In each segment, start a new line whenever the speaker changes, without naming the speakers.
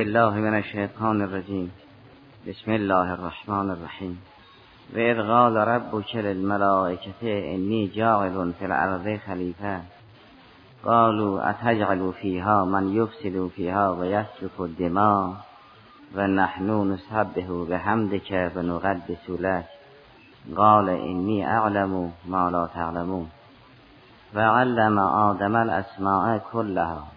الله من الشیطان الرجیم. بسم الله الرحمن الرحیم. و اذ قال ربك للملائکه انی جاعل فی الارض خلیفه قالوا اتجعل فيها من يفسد فيها ويسفك الدماء ونحن نسبح بحمدك ونقدس لك قال انی اعلم ما لا تعلمون. وعلم آدم الاسماء كلها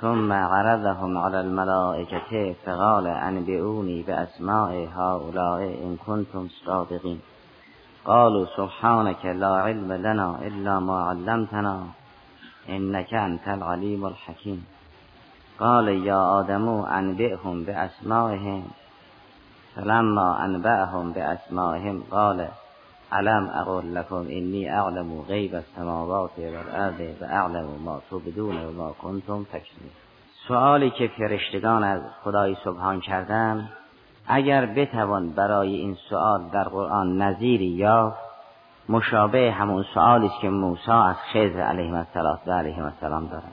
ثم عرضهم على الملائكة فقال انبئوني بأسماء هؤلاء إن كنتم صادقين. قالوا سبحانك لا علم لنا إلا ما علمتنا إنك أنت العليم الحكيم. قال يا آدم أنبئهم بأسمائهم. فلما أنبأهم بأسمائهم قال علم اقول لكم اینی اعلم غیب السماوات والارض و اعلم ما تبدون و ما کنتم تکتمون سوالی که فرشتگان از خدای سبحان کردن اگر بتوان برای این سوال در قرآن نظیری یا مشابه همون سوالی است که موسی از خضر علیه السلام و علیه السلام دارد.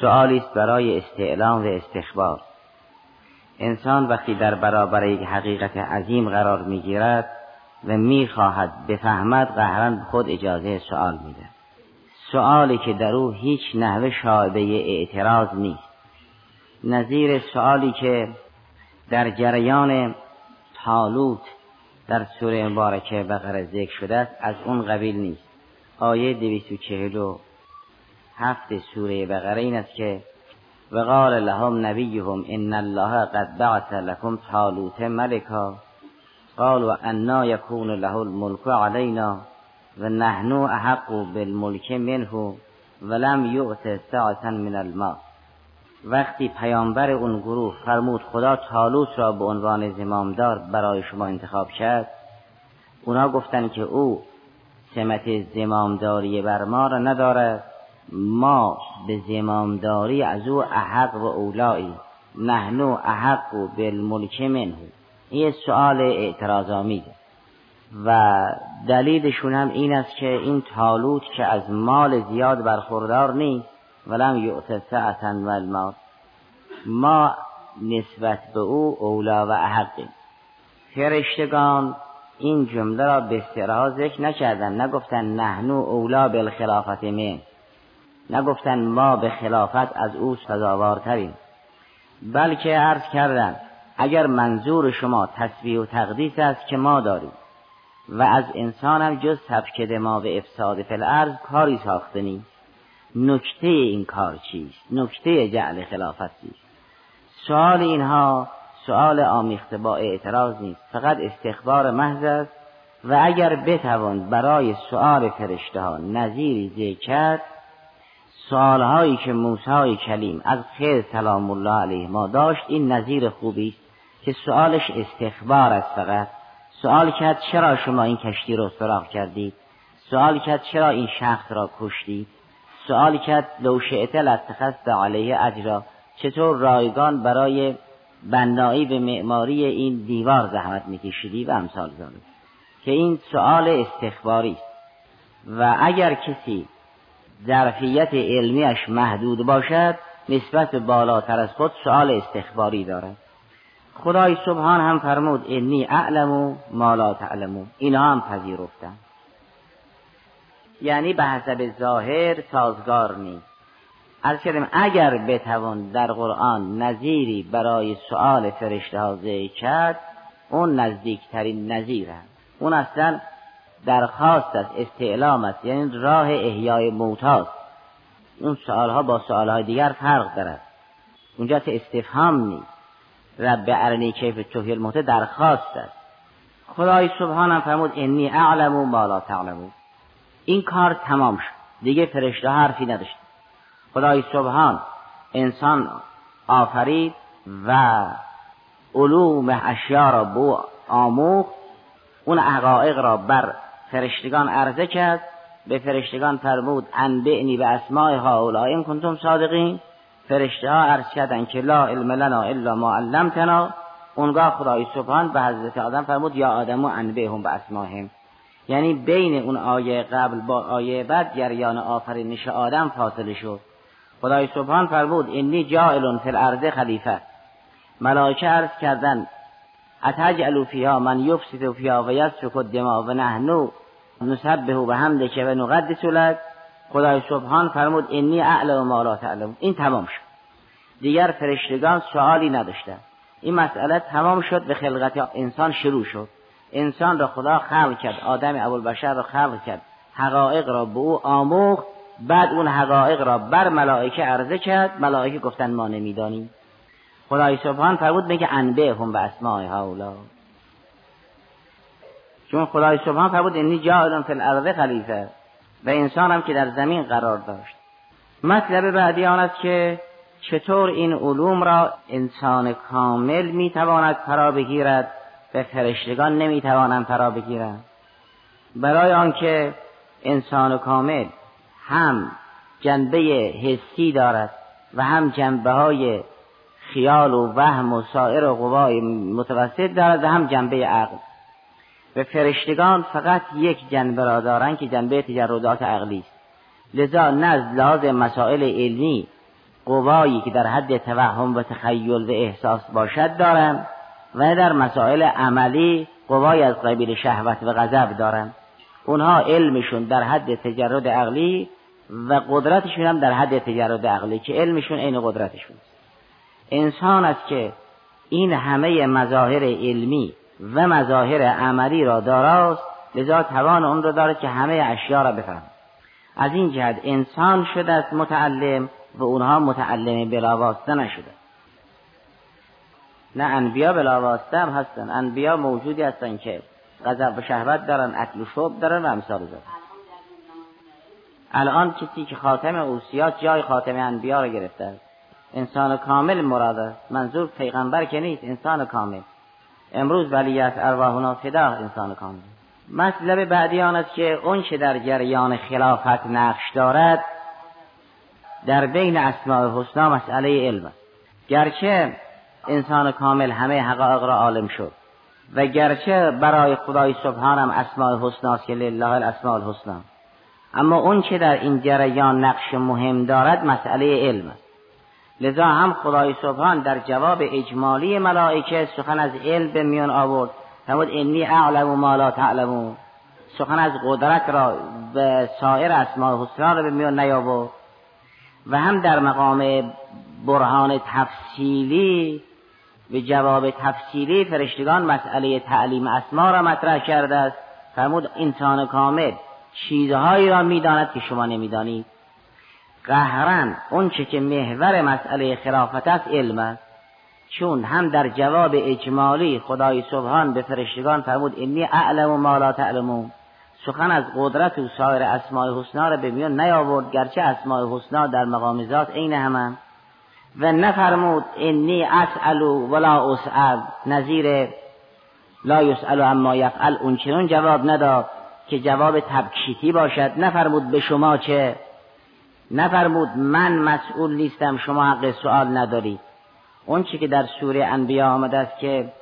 سوالی است برای استعلام و استخبار. انسان وقتی در برابر یک حقیقت عظیم قرار می‌گیرد و می‌خواهد بفهمد قهرا خود اجازه سوال میده. سوالی که در او هیچ نحوه شاعبه اعتراض نیست. نظیر سوالی که در جریان تالوت در سوره مبارکه بقره ذکر شده است از اون قبیل نیست. آیه دویست و چهل و هفت سوره بقره این است که وقال لهم نبیهم ان الله قد بعث لكم طالوت ملکا قال و انا یکون له الملک علینا و نحنو احق بالملک منه ولم یعت ساعتا من الماء. وقتی پیامبر اون گروه فرمود خدا تالوت را به عنوان زمامدار برای شما انتخاب کرد اونا گفتند که او سمت زمامداری بر ما را ندارد ما به زمامداری از او احق و اولایی نحنو احق بالملک منه. این سؤال اعتراض و دلیلشون هم این است که این تالوت که از مال زیاد برخوردار نیست ولم یعت سعتا و المال ما نسبت به او اولا و احقیم. فرشتگان این جمله را به استراحا ذکر نکردن. نگفتن نحنو اولا بالخلافت من نگفتن ما به خلافت از او سزاوارتریم. بلکه عرض کردن اگر منظور شما تصویح و تقدیس است که ما داریم و از انسانم جز سبک دما و افساد فی الارض کاری ساخته نیست. نکته این کار چیست؟ نکته جعل خلافت چیست؟ سوال اینها سوال آمیخته با اعتراض نیست. فقط استخبار محض است و اگر بتوان برای سؤال فرشته ها نظیری ذکر کرد سوالهایی که موسی کلیم از خیر سلام الله علیه ما داشت این نظیر خوبی است. که سوالش استخبار است فقط. سوال کرد چرا شما این کشتی رو سراغ کردید؟ سوال کرد چرا این شخص را کشتید؟ سوال کرد لو شئت لاتخذت علیه اجرا. چطور رایگان برای بنایی به معماری این دیوار زحمت میکشیدی و امثال ذالک که این سوال استخباری است. و اگر کسی ظرفیت علمیش محدود باشد نسبت بالاتر از خود سوال استخباری دارد. خدای سبحان هم فرمود انی اعلم و ما لا تعلمون اینا هم پذیرفتن. یعنی به حسب ظاهر سازگار نیست. از کردیم اگر بتوان در قرآن نظیری برای سؤال فرشته ها کرد اون نزدیکترین نظیر هست. اون اصلا درخواست است استعلام است یعنی راه احیای موتاست اون سؤال ها با سؤال های دیگر فرق دارد. اونجا استفهام نیست. رب ارنی کیف توهی الموت درخواست است. خدای سبحانم فرمود انی اعلم و ما لا تعلمون این کار تمام شد. دیگه فرشته حرفی نداشت. خدای سبحان انسان آفرید و علوم اشیا را بو آموخت. اون حقایق را بر فرشتگان عرضه کرد. به فرشتگان فرمود انبعنی به اسماع این کنتم صادقین. فرشته ها عرض کردن که لا علم لنا الا ما علمتنا. اونگاه خدای سبحان به حضرت آدم فرمود یا آدم و انبههم به اسماهم. یعنی بین اون آیه قبل با آیه بعد جریان آفرینش آدم فاصله شد. خدای سبحان فرمود انی جائل فی الارض خلیفه. ملائکه عرض کردن اتجعلوا فیها من یفسد فیها و یسفک الدماء و نحنو نسبه و حمدک و نقدس لک. خدای سبحان فرمود انی اعلم ما لا تعلم. این تمام شد. دیگر فرشتگان سوالی نداشتن این مسئله تمام شد به خلقت انسان شروع شد. انسان را خدا خلق کرد آدم ابوالبشر را خلق کرد. حقایق را به او آموخت بعد اون حقایق را بر ملائکه عرضه کرد. ملائکه گفتن ما نمی‌دانیم. خدای سبحان فرمود میگه انبه هم به اسماء هاولا. چون خدای سبحان فرمود انی جاعلون فی الارض خلیفه. و انسان هم که در زمین قرار داشت. مطلب بعدی آن است که چطور این علوم را انسان کامل می‌تواند فرا بگیرد و فرشتگان نمی‌توانند فرا بگیرند. برای آنکه انسان کامل هم جنبه حسی دارد و هم جنبه های خیال و وهم و سایر و قوای متوسط دارد و هم جنبه عقل. و فرشتگان فقط یک جنبه را دارند که جنبه تجردات عقلی است. لذا نزد لحاظ مسائل علمی قوایی که در حد توهم و تخیل و احساس باشد دارند و در مسائل عملی قوای از قبیل شهوت و غضب دارند اونها علمشون در حد تجرد عقلی و قدرتشون هم در حد تجرد عقلی که علمشون عین قدرتشون انسان است که این همه مظاهر علمی و مظاهر عملی را داراست لذا توان اون را دارد که همه اشیا را بفهم از این جهت انسان شده است متعلم و اونها متعلم بلاواسطه نشده. نه انبیا بلاواسطه هم هستن انبیا موجودی هستن که غضب و شهوت دارن اکل و شرب دارن و امثال زدن الان کسی که خاتم اوسیات جای خاتم انبیا را گرفته. است انسان کامل مراده منظور پیغمبر که نیست انسان کامل. امروز ولیت ارواحنا فدا انسان کامل مطلب بعدی آن است که اون چه در جریان خلافت نقش دارد در بین اسماء حسنا مسئله علم است. گرچه انسان کامل همه حقایق را عالم شد و گرچه برای خدای سبحانم اسماء حسنا که لله الاسماء الحسنا اما اون که در این جریان نقش مهم دارد مسئله علم است. لذا هم خدای سبحان در جواب اجمالی ملائکه سخن از علم به میان آورد. فرمود انی اعلم ما لا تعلمون. سخن از قدرت را به سایر اسماء حسنا را به میان نیاورد. و هم در مقام برهان تفصیلی به جواب تفصیلی فرشتگان مسئله تعلیم اسما را مطرح کرده است. فرمود انسان کامل چیزهایی را می‌داند که شما نمی‌دانید. قهرن اونچه که محور مسئله خلافت است علم است. چون هم در جواب اجمالی خدای سبحان به فرشتگان فرمود انی اعلم و ما لا تعلمون سخن از قدرت و سایر اسماء حسنا را به میان نیاورد گرچه اسماء حسنا در مقام ذات عین همه و نفرمود انی اسأل ولا اسأل. نظیر لا یسأل اما یفعل. اون چنون جواب نداد که جواب تبکیتی باشد. نفرمود به شما چه؟ نفرمود من مسئول نیستم شما حق سوال نداری اون چی که در سوره انبیا آمده است که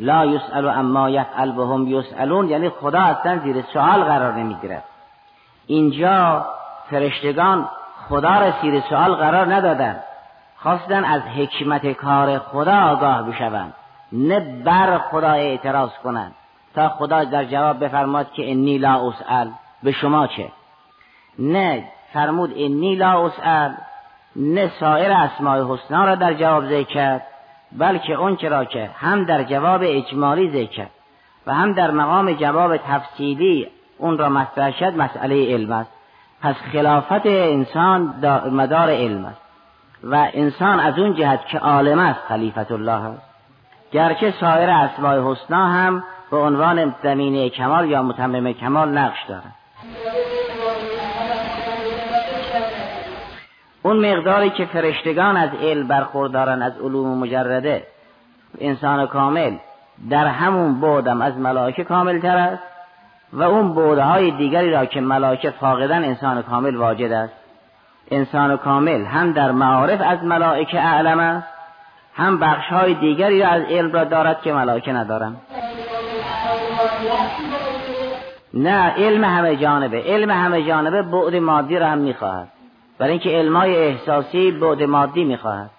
لا یسأل اما یفعل و هم یسألون یعنی خدا اصلا زیر سوال قرار نمی‌گیرد. اینجا فرشتگان خدا را زیر سوال قرار ندادند. خواستن از حکمت کار خدا آگاه بشوند نه بر خدا اعتراض کنند. تا خدا در جواب بفرماد که انی لا اسأل به شما چه؟ نه فرمود انی لا اسأل. نه سایر اسماء حسنا را در جواب ذکر کرد بلکه اون را که هم در جواب اجمالی ذکر کرد و هم در مقام جواب تفصیلی اون را مطرح شد مسئله علم است. پس خلافت انسان مدار علم است و انسان از اون جهت که عالم است خلیفت الله است. گرچه سایر اسماء حسنا هم به عنوان زمینه کمال یا متمم کمال نقش دارد اون مقداری که فرشتگان از علم برخوردارن از علوم مجرده انسان کامل در همون بودم از ملائکه کامل تر است و اون بودهای دیگری را که ملائکه فاقدن انسان کامل واجد است. انسان کامل هم در معارف از ملائکه اعلم است هم بخش های دیگری را از علم را دارد که ملائکه ندارن نه علم همه جانبه. علم همه جانبه بعد مادی را هم می‌خواهد. برای اینکه علمای احساسی بعد مادی می‌خواهد.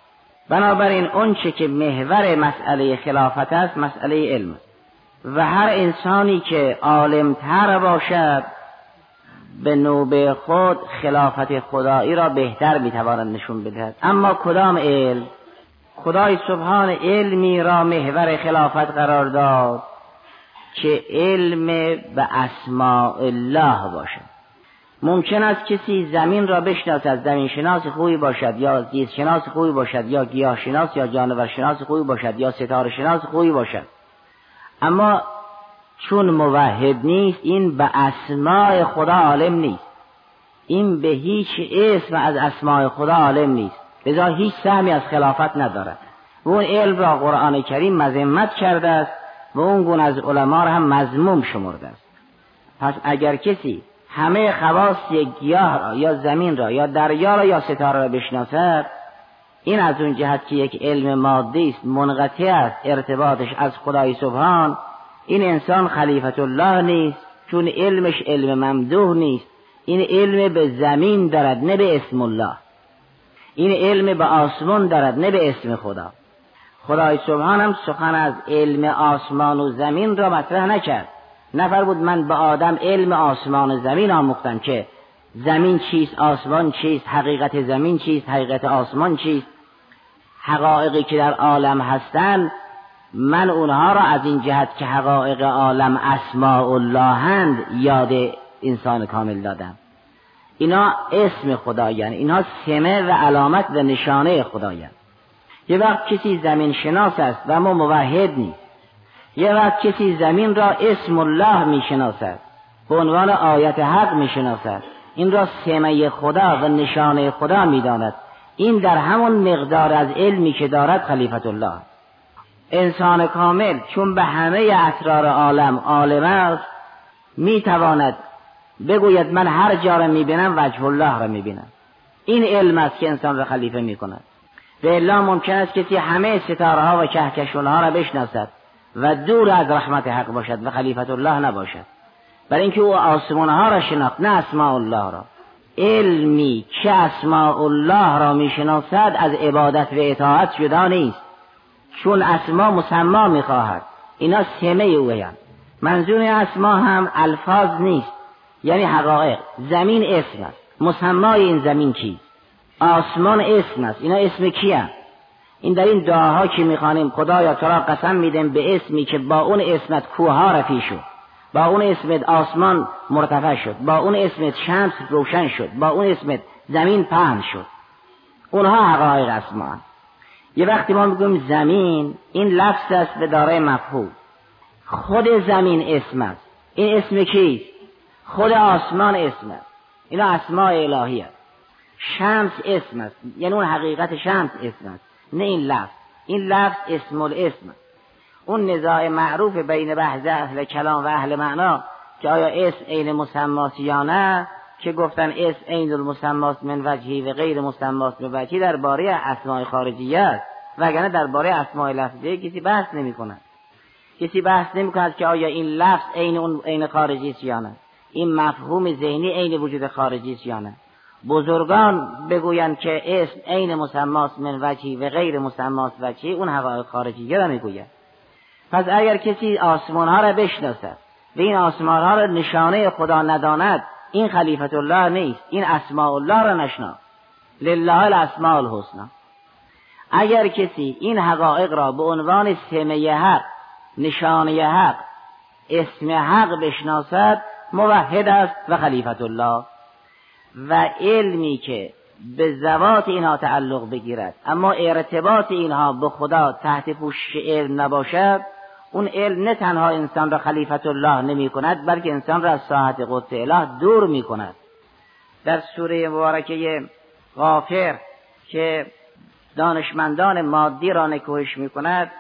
بنابراین اون چه که محور مسئله خلافت است مسئله علم و هر انسانی که عالمتر باشد به نوبه خود خلافت خدایی را بهتر می‌تواند نشون بدهد. اما کدام علم؟ خدای سبحان علمی را محور خلافت قرار داد که علم به اسماء الله باشد. ممکن است کسی زمین را بشناسد زمین شناس خوبی باشد یا زیست شناس خوبی باشد یا گیاه شناس یا جانور شناس خوبی باشد یا ستاره شناس خوبی باشد. اما چون موحد نیست این به اسماء خدا عالم نیست. این به هیچ اسم از اسماء خدا عالم نیست. لذا هیچ سهمی از خلافت ندارد. و اون علم را قرآن کریم مذمت کرده است و اون گونه از علما را هم مذموم شمرده است. پس اگر کسی همه خواص یک گیاه را یا زمین را یا دریا را یا ستاره را بشناسد این از اون جهت که یک علم مادی است منقطع است ارتباطش از خدای سبحان. این انسان خلیفت الله نیست چون علمش علم ممدوح نیست. این علم به زمین دارد نه به اسم الله. این علم به آسمان دارد نه به اسم خدا. خدای سبحان هم سخن از علم آسمان و زمین را مطرح نکرد. نفر بود من به آدم علم آسمان زمین آموختم که زمین چیست آسمان چیست حقیقت زمین چیست حقیقت آسمان چیست. حقایقی که در عالم هستند من اونها را از این جهت که حقایق عالم اسماء اللهند یاد انسان کامل دادم. اینا اسم خدایند اینها سمه و علامت و نشانه خدایند یه وقت کسی زمین شناس است و اما موحد نیست. یه وقت کسی زمین را اسم الله می‌شناسد. به عنوان آیت حق می‌شناسد. این را سمه خدا و نشانه خدا می‌داند. این در همون مقدار از علمی که دارد خلیفت الله. انسان کامل چون به همه اسرار عالم عالم است می‌تواند بگوید من هر جا را می‌بینم وجه الله را می‌بینم. این علم است که انسان را خلیفه می‌کند. و الا ممکن است کسی همه ستاره ها و کهکشان ها را بشناسد. و دور از رحمت حق باشد و خلیفت الله نباشد. برای اینکه او آسمان ها را شناخت نه اسماء الله را. علمی که اسماء الله را می‌شناسد از عبادت و اطاعت جدا نیست. چون اسما مسما می‌خواهد. اینا سمه اویان منظور اسما هم الفاظ نیست. یعنی حقایق. زمین اسم است. مسمای این زمین چیست؟ آسمان اسم است. اینا اسم کیه این در این دعاها که می‌خوانیم خدایا تو را قسم میدم به اسمی که با اون اسمت کوها رفی شد. با اون اسمت آسمان مرتفع شد. با اون اسمت شمس روشن شد. با اون اسمت زمین پهن شد. اونها حقایق اسمان یه وقتی ما می‌گویم زمین این لفظ است به دارای مفهوم. خود زمین اسم است. این اسم کیست خود آسمان اسم است. اینا اسماء الهی است. شمس اسم است. یعنی اون حقیقت شمس اسم است. نه این لفظ. این لفظ اسم الاسم. اون نزاع معروف بین بحث اهل کلام و اهل معنا که آیا اسم عین مسماس یا نه که گفتن اسم عین المسماس من وجهی و غیر مسماس من وجهی درباره اسماء خارجیه است. وگرنه درباره اسماء لفظیه کسی بحث نمی کند. کسی بحث نمی کند که آیا این لفظ عین اون عین خارجی است یا نه. این مفهوم ذهنی عین وجود خارجی است یا نه. بزرگان بگویند که اسم عین مسماس من وجهی و غیر مسماس وجهی اون حقایق خارجی را می‌گوید. پس اگر کسی آسمان ها را بشناسد و این آسمان ها را نشانه خدا نداند این خلیفت الله نیست این اسماء الله را نشنا. لله الاسماء الحسنا اگر کسی این حقایق را به عنوان سمه حق نشانه حق اسم حق بشناسد موحد است و خلیفت الله و علمی که به زوات اینها تعلق بگیرد. اما ارتباط اینها به خدا تحت پوشش علم نباشد. اون علم نه تنها انسان را خلیفت الله نمی کند بلکه انسان را از ساعت قدس اله دور می کند. در سوره مبارکه غافر که دانشمندان مادی را نکوهش می کند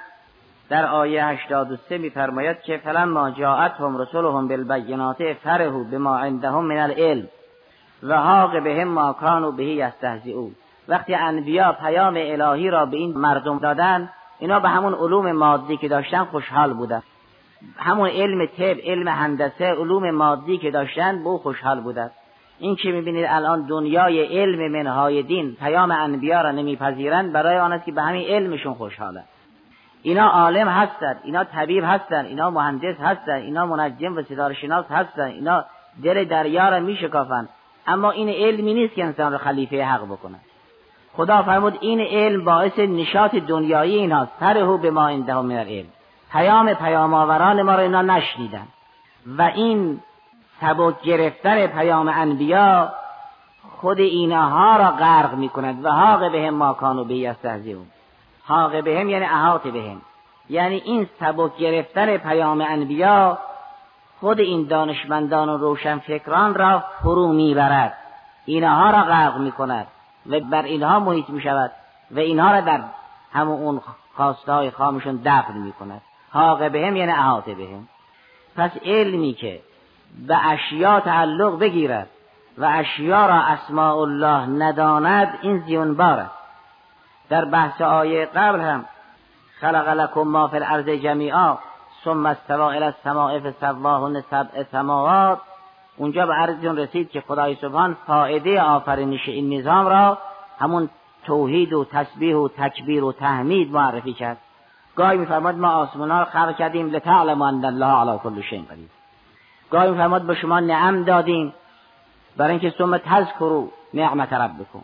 در آیه 83 میفرماید که فلما جاءتهم رسلهم بالبینات فرحوا بما عندهم من العلم. و حاق به هم ما و بهی یستهزئون. وقتی انبیا پیام الهی را به این مردم دادن اینا به همون علوم مادی که داشتن خوشحال بودن. همون علم طب علم هندسه علوم مادی که داشتن به خوشحال بودن. این که می‌بینید الان دنیای علم منهای دین پیام انبیا را نمیپذیرند برای آن است که به همین علمشون خوشحالند اینا عالم هستند اینا طبیب هستند اینا مهندس هستند اینا منجم و ستاره شناس هستند اینا دل دریا را میشکافند اما این علمی نیست که انسان را خلیفه حق بکنه. خدا فرمود این علم باعث نشاط دنیایی ایناست. ترهو به ما عنده من العلم. پیام پیام آوران ما را اینا نشنیدن. و این سبک گرفتن پیام انبیا خود اینها را غرق می کند و حاق به هم ما کانو به یستهزئون. حاق به هم یعنی احاط به هم یعنی این سبک گرفتن پیام انبیا خود این دانشمندان و روشنفکران را فرو می‌برد. اینها را غرق می کند و بر اینها محیط می شود و اینها را در همون اون خواسته های خامشون دفن می کند حاق به هم یعنی احاطه به هم پس علمی که به اشیا تعلق بگیرد و اشیا را اسماء الله نداند این زیونبار است در بحث آیه قبل هم خلق لکم ما فی الارض جمیعا ثم استوى الى السماء فسواهن سبع سماوات. اونجا به عرضتون رسید که خدای سبحان فائده آفرینش این نظام را همون توحید و تسبیح و تکبیر و تحمید معرفی کرد. گاهی میفرماد ما آسمان ها خلق کردیم لتعلم ان الله علی کل شیء قدیر. گاهی میفرماد به شما نعم دادیم برای اینکه ثم تذکروا نعمت ربکم.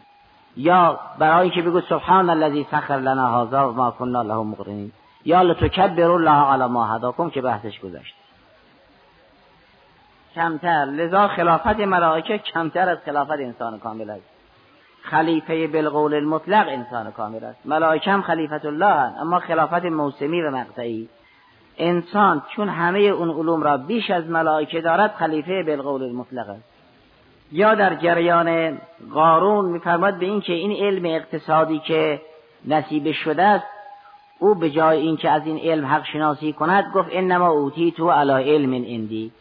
یا برای اینکه بگو سبحان الذی سخر لنا هذا ما كنا له مقرنین. یا لتکبر الله علی ما هداکم که بحثش گذشت. کمتر لذا خلافت ملائکه کمتر از خلافت انسان کامل است. خلیفه بالقول المطلق انسان کامل است. ملائکه هم خلیفت الله هست اما خلافت موسمی و مقطعی. انسان چون همه اون علوم را بیش از ملائکه دارد خلیفه بالقول المطلق است. یا در جریان قارون میفرماد به این که این علم اقتصادی که نصیب شده است او به جای اینکه از این علم حق شناسی کند گفت انما اوتی تو علا علم اندی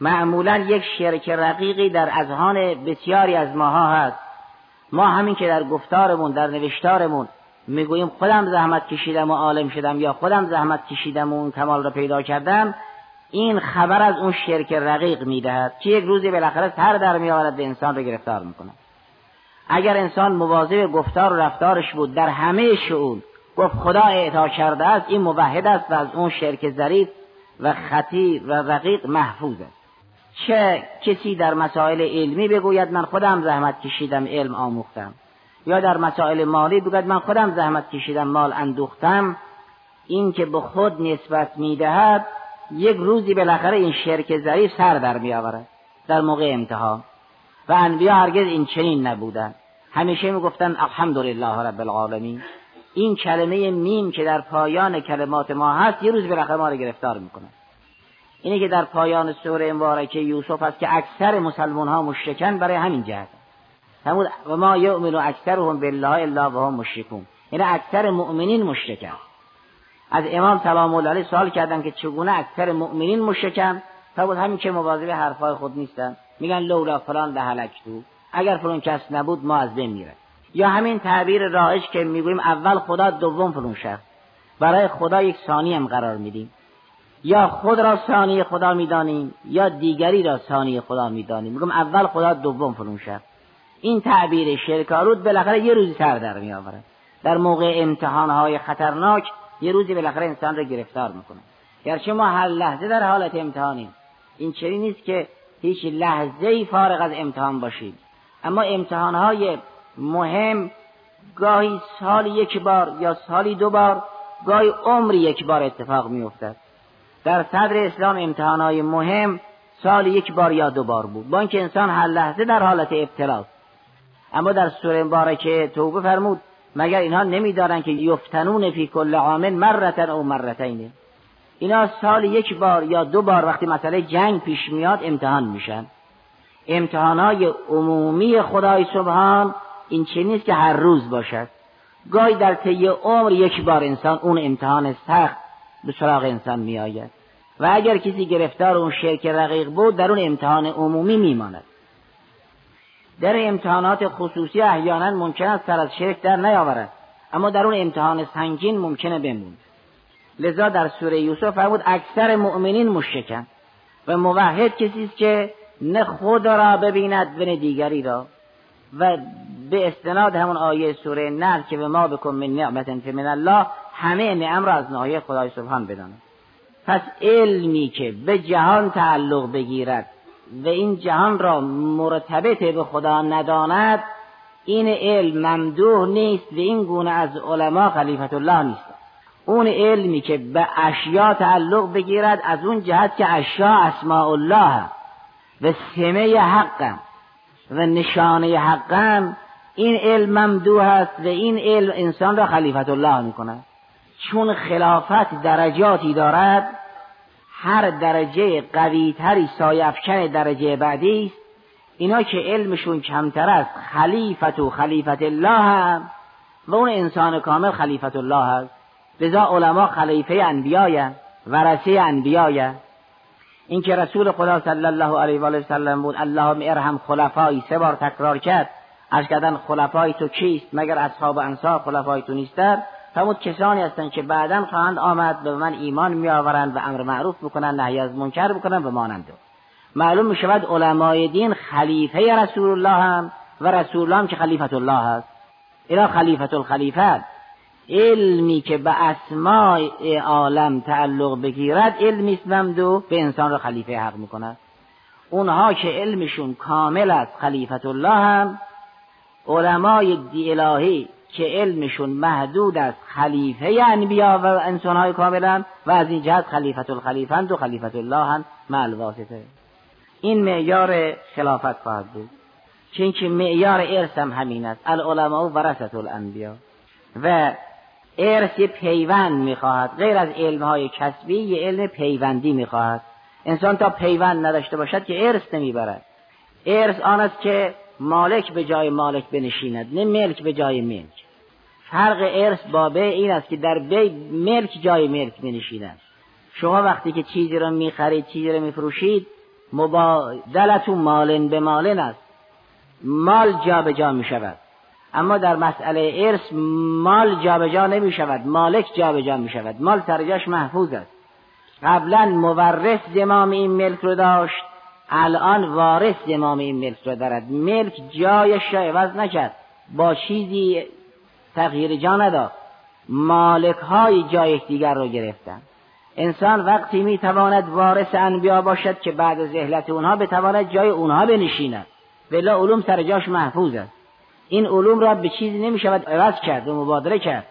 معمولا یک شرک رقیقی در اذهان بسیاری از ماها هست. ما همین که در گفتارمون در نوشتارمون می‌گوییم خودم زحمت کشیدم و عالم شدم یا خودم زحمت کشیدم و اون کمال را پیدا کردم این خبر از اون شرک رقیق می‌دهد که یک روزی بالاخره سر در میآورد به انسان را گرفتار می‌کنه اگر انسان مواظب گفتار و رفتارش بود در همه شعون گفت خدا اعطا کرده است این موحد است و از اون شرک ظریف و خطیر و رقیق محفوظ است. چه کسی در مسائل علمی بگوید من خودم زحمت کشیدم علم آموختم. یا در مسائل مالی بگوید من خودم زحمت کشیدم مال اندوختم. این که به خود نسبت می‌دهد یک روزی بالاخره این شرک ضعیف سر در میآورد. در موقع امتحان و انبیا هرگز این چنین نبودن. همیشه می‌گفتن الحمدلله رب العالمین. این کلمه میم که در پایان کلمات ما هست یه روز بالاخره ما رو گرفتار می‌کنه. اینه که در پایان سوره مبارکه یوسف هست که اکثر مسلمان ها مشرکن برای همین جهت. همون و ما یؤمن اکثرهم بالله الا وهم مشرکون. یعنی اکثر مؤمنین مشرکن. از امام سلام الله علیه سوال کردن که چگونه اکثر مؤمنین مشرکن؟ بود همین که مواظب حرفای خود نیستن. میگن لولا فلان تو اگر فلان کس نبود ما از بین میره یا همین تعبیر رایج که می‌گوییم اول خدا دوم شخص برای خدا یک ثانی هم قرار میدیم. یا خود را ثانی خدا می‌دانیم یا دیگری را ثانی خدا می‌دانیم. میگم اول خدا دوم شخص این تعبیر شرکارود بالاخره یه روزی سر در میآورد در موقع امتحانهای خطرناک یه روزی بالاخره انسان رو گرفتار می‌کنه. گرچه ما هر لحظه در حالت امتحانیم. این چنین نیست که هیچ لحظه ای فارغ از امتحان باشید اما امتحانهای مهم گاهی سال یک بار یا سالی دو بار گاهی عمری یک بار اتفاق میافتد. در صدر اسلام امتحانهای مهم سال یک بار یا دو بار بود. با اینکه انسان هر لحظه در حالت ابتلاست اما در سوره مبارکه توبه فرمود مگر اینها نمیدارن که یفتنون فی کل عامل مرتن او مرتین. اینا سال یک بار یا دو بار وقتی مسئله جنگ پیش میاد امتحان میشن. امتحانای عمومی خدای سبحان این چه نیست که هر روز باشد. گاهی در طی عمر یک بار انسان اون امتحان سخت به سراغ انسان میآید. و اگر کسی گرفتار اون شرک رقیق بود در اون امتحان عمومی میماند. در امتحانات خصوصی احیانا ممکن است سر از شرک در نیاورد اما در اون امتحان سنگین ممکنه بموند. لذا در سوره یوسف فرمود اکثر مؤمنین مشکن و موحد کسی است که
نه خود را ببیند و نه دیگری را. و به استناد همون آیه سوره نل که به ما بکن من نعمت من الله همه نعم را از ناحیه خدای سبحان بداند پس علمی که به جهان تعلق بگیرد و این جهان را مرتبط به خدا نداند این علم ممدوح نیست و این گونه از علما خلیفت الله نیست. اون علمی که به اشیا تعلق بگیرد از اون جهت که اشیا اسماء الله و سمه حقم و نشانه حقم این علم ممدوح است و این علم انسان را خلیفت الله می کند چون خلافت درجاتی دارد هر درجه قویتری سایفکن درجه بعدی است. اینا که علمشون کمتر است خلیفت و خلیفت الله هم و اون انسان کامل خلیفت الله است لذا علما خلیفه انبیای ورثه انبیای این که رسول خدا صلی الله علیه و آله وسلم بود اللهم ارحم خلفایی سه بار تکرار کرد. از کردن خلفای تو کیست مگر اصحاب انصار خلفای تو نیستند فرمود کسانی هستند که بعدا خواهند آمد به من ایمان میآورند و امر معروف بکنند نهی از منکر بکنند و مانند. معلوم می شود علمای دین خلیفه رسول الله هم و رسول الله هم که خلیفت الله هست. اینا خلیفت الخلیفت علمی که به اسماء عالم تعلق بگیرد علمی است ممدو به انسان را خلیفه حق می‌کند. اونها که علمشون کامل است خلیفت الله هم علمای دی الهی که علمشون محدود است خلیفه انبیا و انسانهای کاملا و از این جهت خلیفت الخلیفند و خلیفت الله هم واسطه این معیار خلافت خواهد بود. چون که معیار ارث هم همین است. العلماء ورثت الانبیا و ارث پیوند می‌خواهد. غیر از علمهای کسبی یه علم پیوندی می‌خواهد. انسان تا پیوند نداشته باشد که ارث نمی‌برد. ارث آن است که مالک به جای مالک بنشیند نه ملک به جای ملک. فرق ارث با به این است که در بی ملک جای ملک بنشیند. شما وقتی که چیزی را می‌خرید چیزی را میفروشید مبادلتون مالن به مالن است. مال جابجا جا می شود اما در مسئله ارث مال جابجا جا نمی شود مالک جابجا جا می شود مال سرجاش محفوظ است. قبلا مورث زمام این ملک رو داشت. الان وارث زمام این ملک رو دارد. ملک جایش را عوض نکرد. با چیزی تغییر جا نداد. مالک های جای دیگر رو گرفتن. انسان وقتی می‌تواند وارث انبیا باشد که بعد از ذهلت اونها بتواند جای اونها بنشیند. ولی علوم سر جاش محفوظ است. این علوم را به چیزی نمی‌شود عوض کرد و مبادره کرد.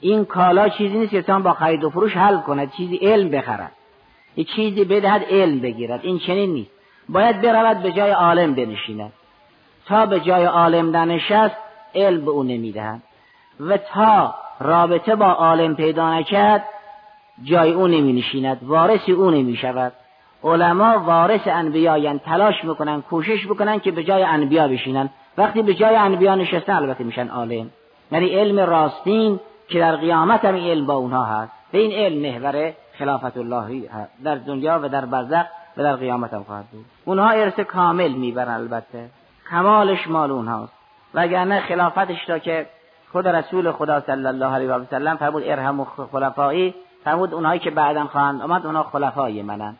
این کالا چیزی نیست که انسان با خرید و فروش حل کند چیزی علم بخرد. یه چیزی بدهد علم بگیرد. این چنین نیست. باید برود به جای عالم بنشیند. تا به جای عالم ننشست علم به او نمی‌دهد. و تا رابطه با عالم پیدا نکرد جای او نمی نشیند وارث او نمی شود علما وارث انبیایان تلاش می‌کنن کوشش می‌کنن که به جای انبیا بشینن. وقتی به جای انبیا نشستن البته میشن عالم. یعنی علم راستین که در قیامت هم علم با اونها هست. به این علم محور خلافت الله در دنیا و در برزخ و در قیامت هم خواهد بود. اونها ارث کامل می‌برن البته. کمالش مال اونهاست. وگرنه خلافتش را که خود رسول خدا صلی الله علیه و سلم فرمود ارحم خلفایی فرمود اونهایی که بعدا خواهند آمد اونها خلفای منن.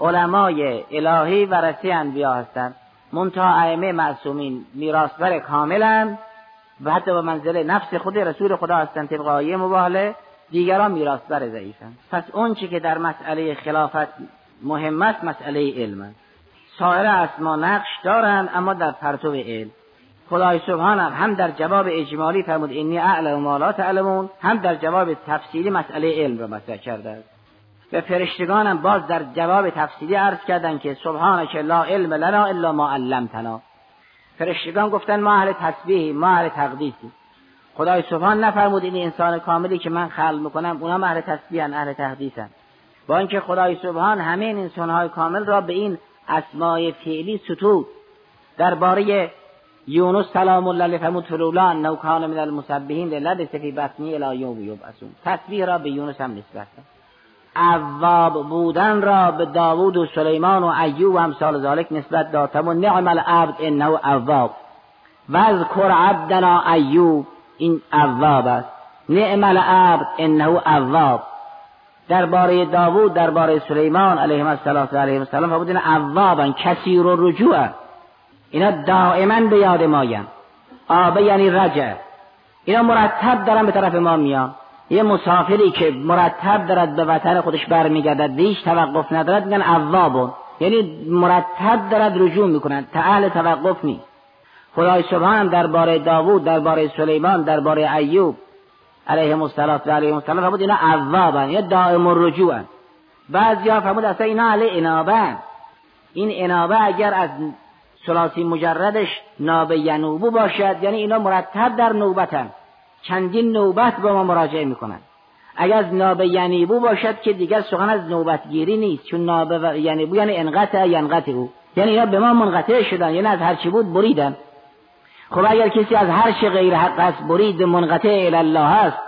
علمای الهی و رسی انبیا هستند منتها ائمه معصومین میراثبر کاملا و حتی به منزله نفس خود رسول خدا هستند طبق آیه مباهله دیگران میراثبر ضعیفن. پس اون چی که در مسئله خلافت مهم است مسئله علم سایر اسما نقش دارند اما در پرتو علم. خدای سبحان هم در جواب اجمالی فرمود اینی اعلم ما لا تعلمون. هم در جواب تفصیلی مسئله علم را مطرح کرده است. و فرشتگانم باز در جواب تفصیلی عرض کردند که که لا علم لنا الا ما علمتنا. فرشتگان گفتن ما اهل تسبیح ما اهل تقدیسی خدای سبحان نفرمود این انسان کاملی که من خلق می‌کنم اونا اهل تسبیحن اهل تقدیسن با اینکه خدای سبحان همه این انسانهای کامل را به این اسمای فعلی ستود. درباره یونس سلام الله علیه فرمود فلولان نو کان من المسبحین لبث فی بطنی الی یوم یبعثون. تسبیح را به یونس هم نسبت عواب بودن را به داوود و سلیمان و ایوب و امثال ذالک نسبت داد و نعم العبد انه عواب و اذکر عبدنا ایوب. این عواب است. نعم العبد انه عواب درباره داوود درباره سلیمان علیه السلام و علیه السلام فرمود اینا عوابن کثیر و رجوع اینا دائما به یاد ماین آبه یعنی رجع. اینا مرتب دارن به طرف ما میان. یه مسافری که مرتب دارد به وطن خودش برمیگردد هیچ توقف ندارد میگن عوابون یعنی مرتب دارد رجوع می‌کنن. تا توقف نیست. خدای سبحان درباره داوود درباره سلیمان درباره ایوب علیه السلام و علیه السلام فرمود اینا عذابن یا دائم الرجوع بعضیا فرمود اصلا اینا علی انابه این انابه اگر از سلاسی مجردش ناب ینوبو باشد یعنی اینا مرتب در نوبتن. چندین نوبت با ما مراجعه می‌کنن. اگر از ناب ینیبو باشد که دیگر سخن از نوبتگیری نیست چون ناب ینیبو یعنی انقطع ینقطع او یعنی اینا به ما منقطع شدن یعنی از هرچی بود بریدن. خب اگر کسی از هر چه غیر حق است برید منقطع الله است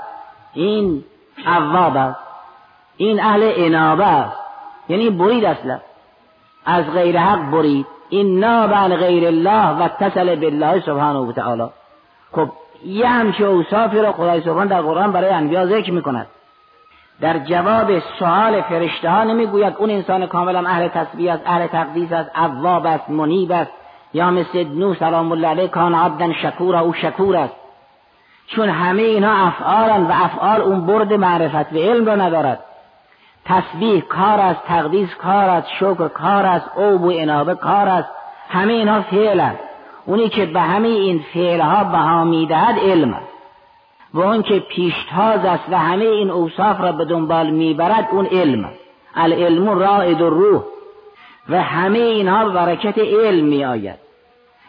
این عواب است این اهل انابه است. یعنی برید اصلا. از غیر حق برید. این ناب عن غیر الله و اتصل بالله سبحانه و تعالی. خب یه همچه اوصافی را خدای سبحان در قرآن برای انبیا ذکر می‌کند. در جواب سوال فرشته ها نمی‌گوید اون انسان کاملا اهل تسبیح است اهل تقدیس است عواب است منیب است. یا مثل نو سلام الله علیه کان عبدا شکور او شکور است. چون همه اینا افعالن و افعال اون برد معرفت و علم را ندارد. تسبیح کار است تقدیس کار است شکر کار است او و انابه کار است. همه اینها فعلن. اونی که به همه این فعلها بها می‌دهد علم است. و اون که پیشتاز است و همه این اوصاف را به دنبال می‌برد اون علم است. العلم رائد الروح. و همه اینها برکت علم می آید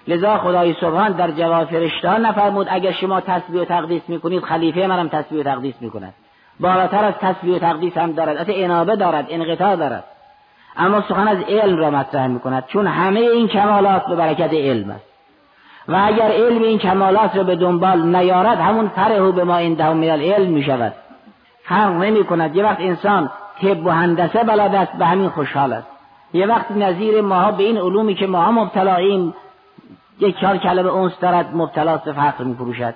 لذا خدای سبحان در جواب فرشتان نفرمود اگر شما تسبیح و تقدیس می‌کنید خلیفه منم تسبیح و تقدیس می‌کند. بالاتر از تسبیح و تقدیس هم دارد از انابه دارد انقطاع دارد. اما سخن از علم را مطرح می‌کند چون همه این کمالات به برکت علم است. و اگر علم این کمالات را به دنبال نیارد همون فرهو به ما این دهم علم می شود فرق نمی کند یه وقت انسان طب و هندسه بلد است به همین خوشحال است. یه وقت نظیر ماها به این علومی که ماها مبتلاییم یک چهار کلمه اونس دارد مبتلاست فقر می فروشد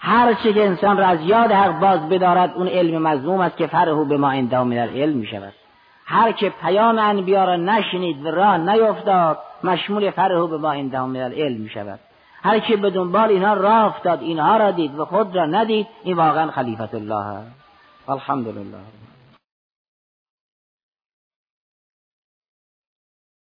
هر چه که انسان را از یاد حق باز بدارد اون علم مضموم است که فرهو به ما اندام در علم می شود هر که پیام انبیا را نشنید و راه نیفتاد مشمول فرهو به ما اندام در علم می شود هر که به دنبال اینها راه افتاد اینها را دید و خود را ندید این واقعا خلیفت الله الحمدلله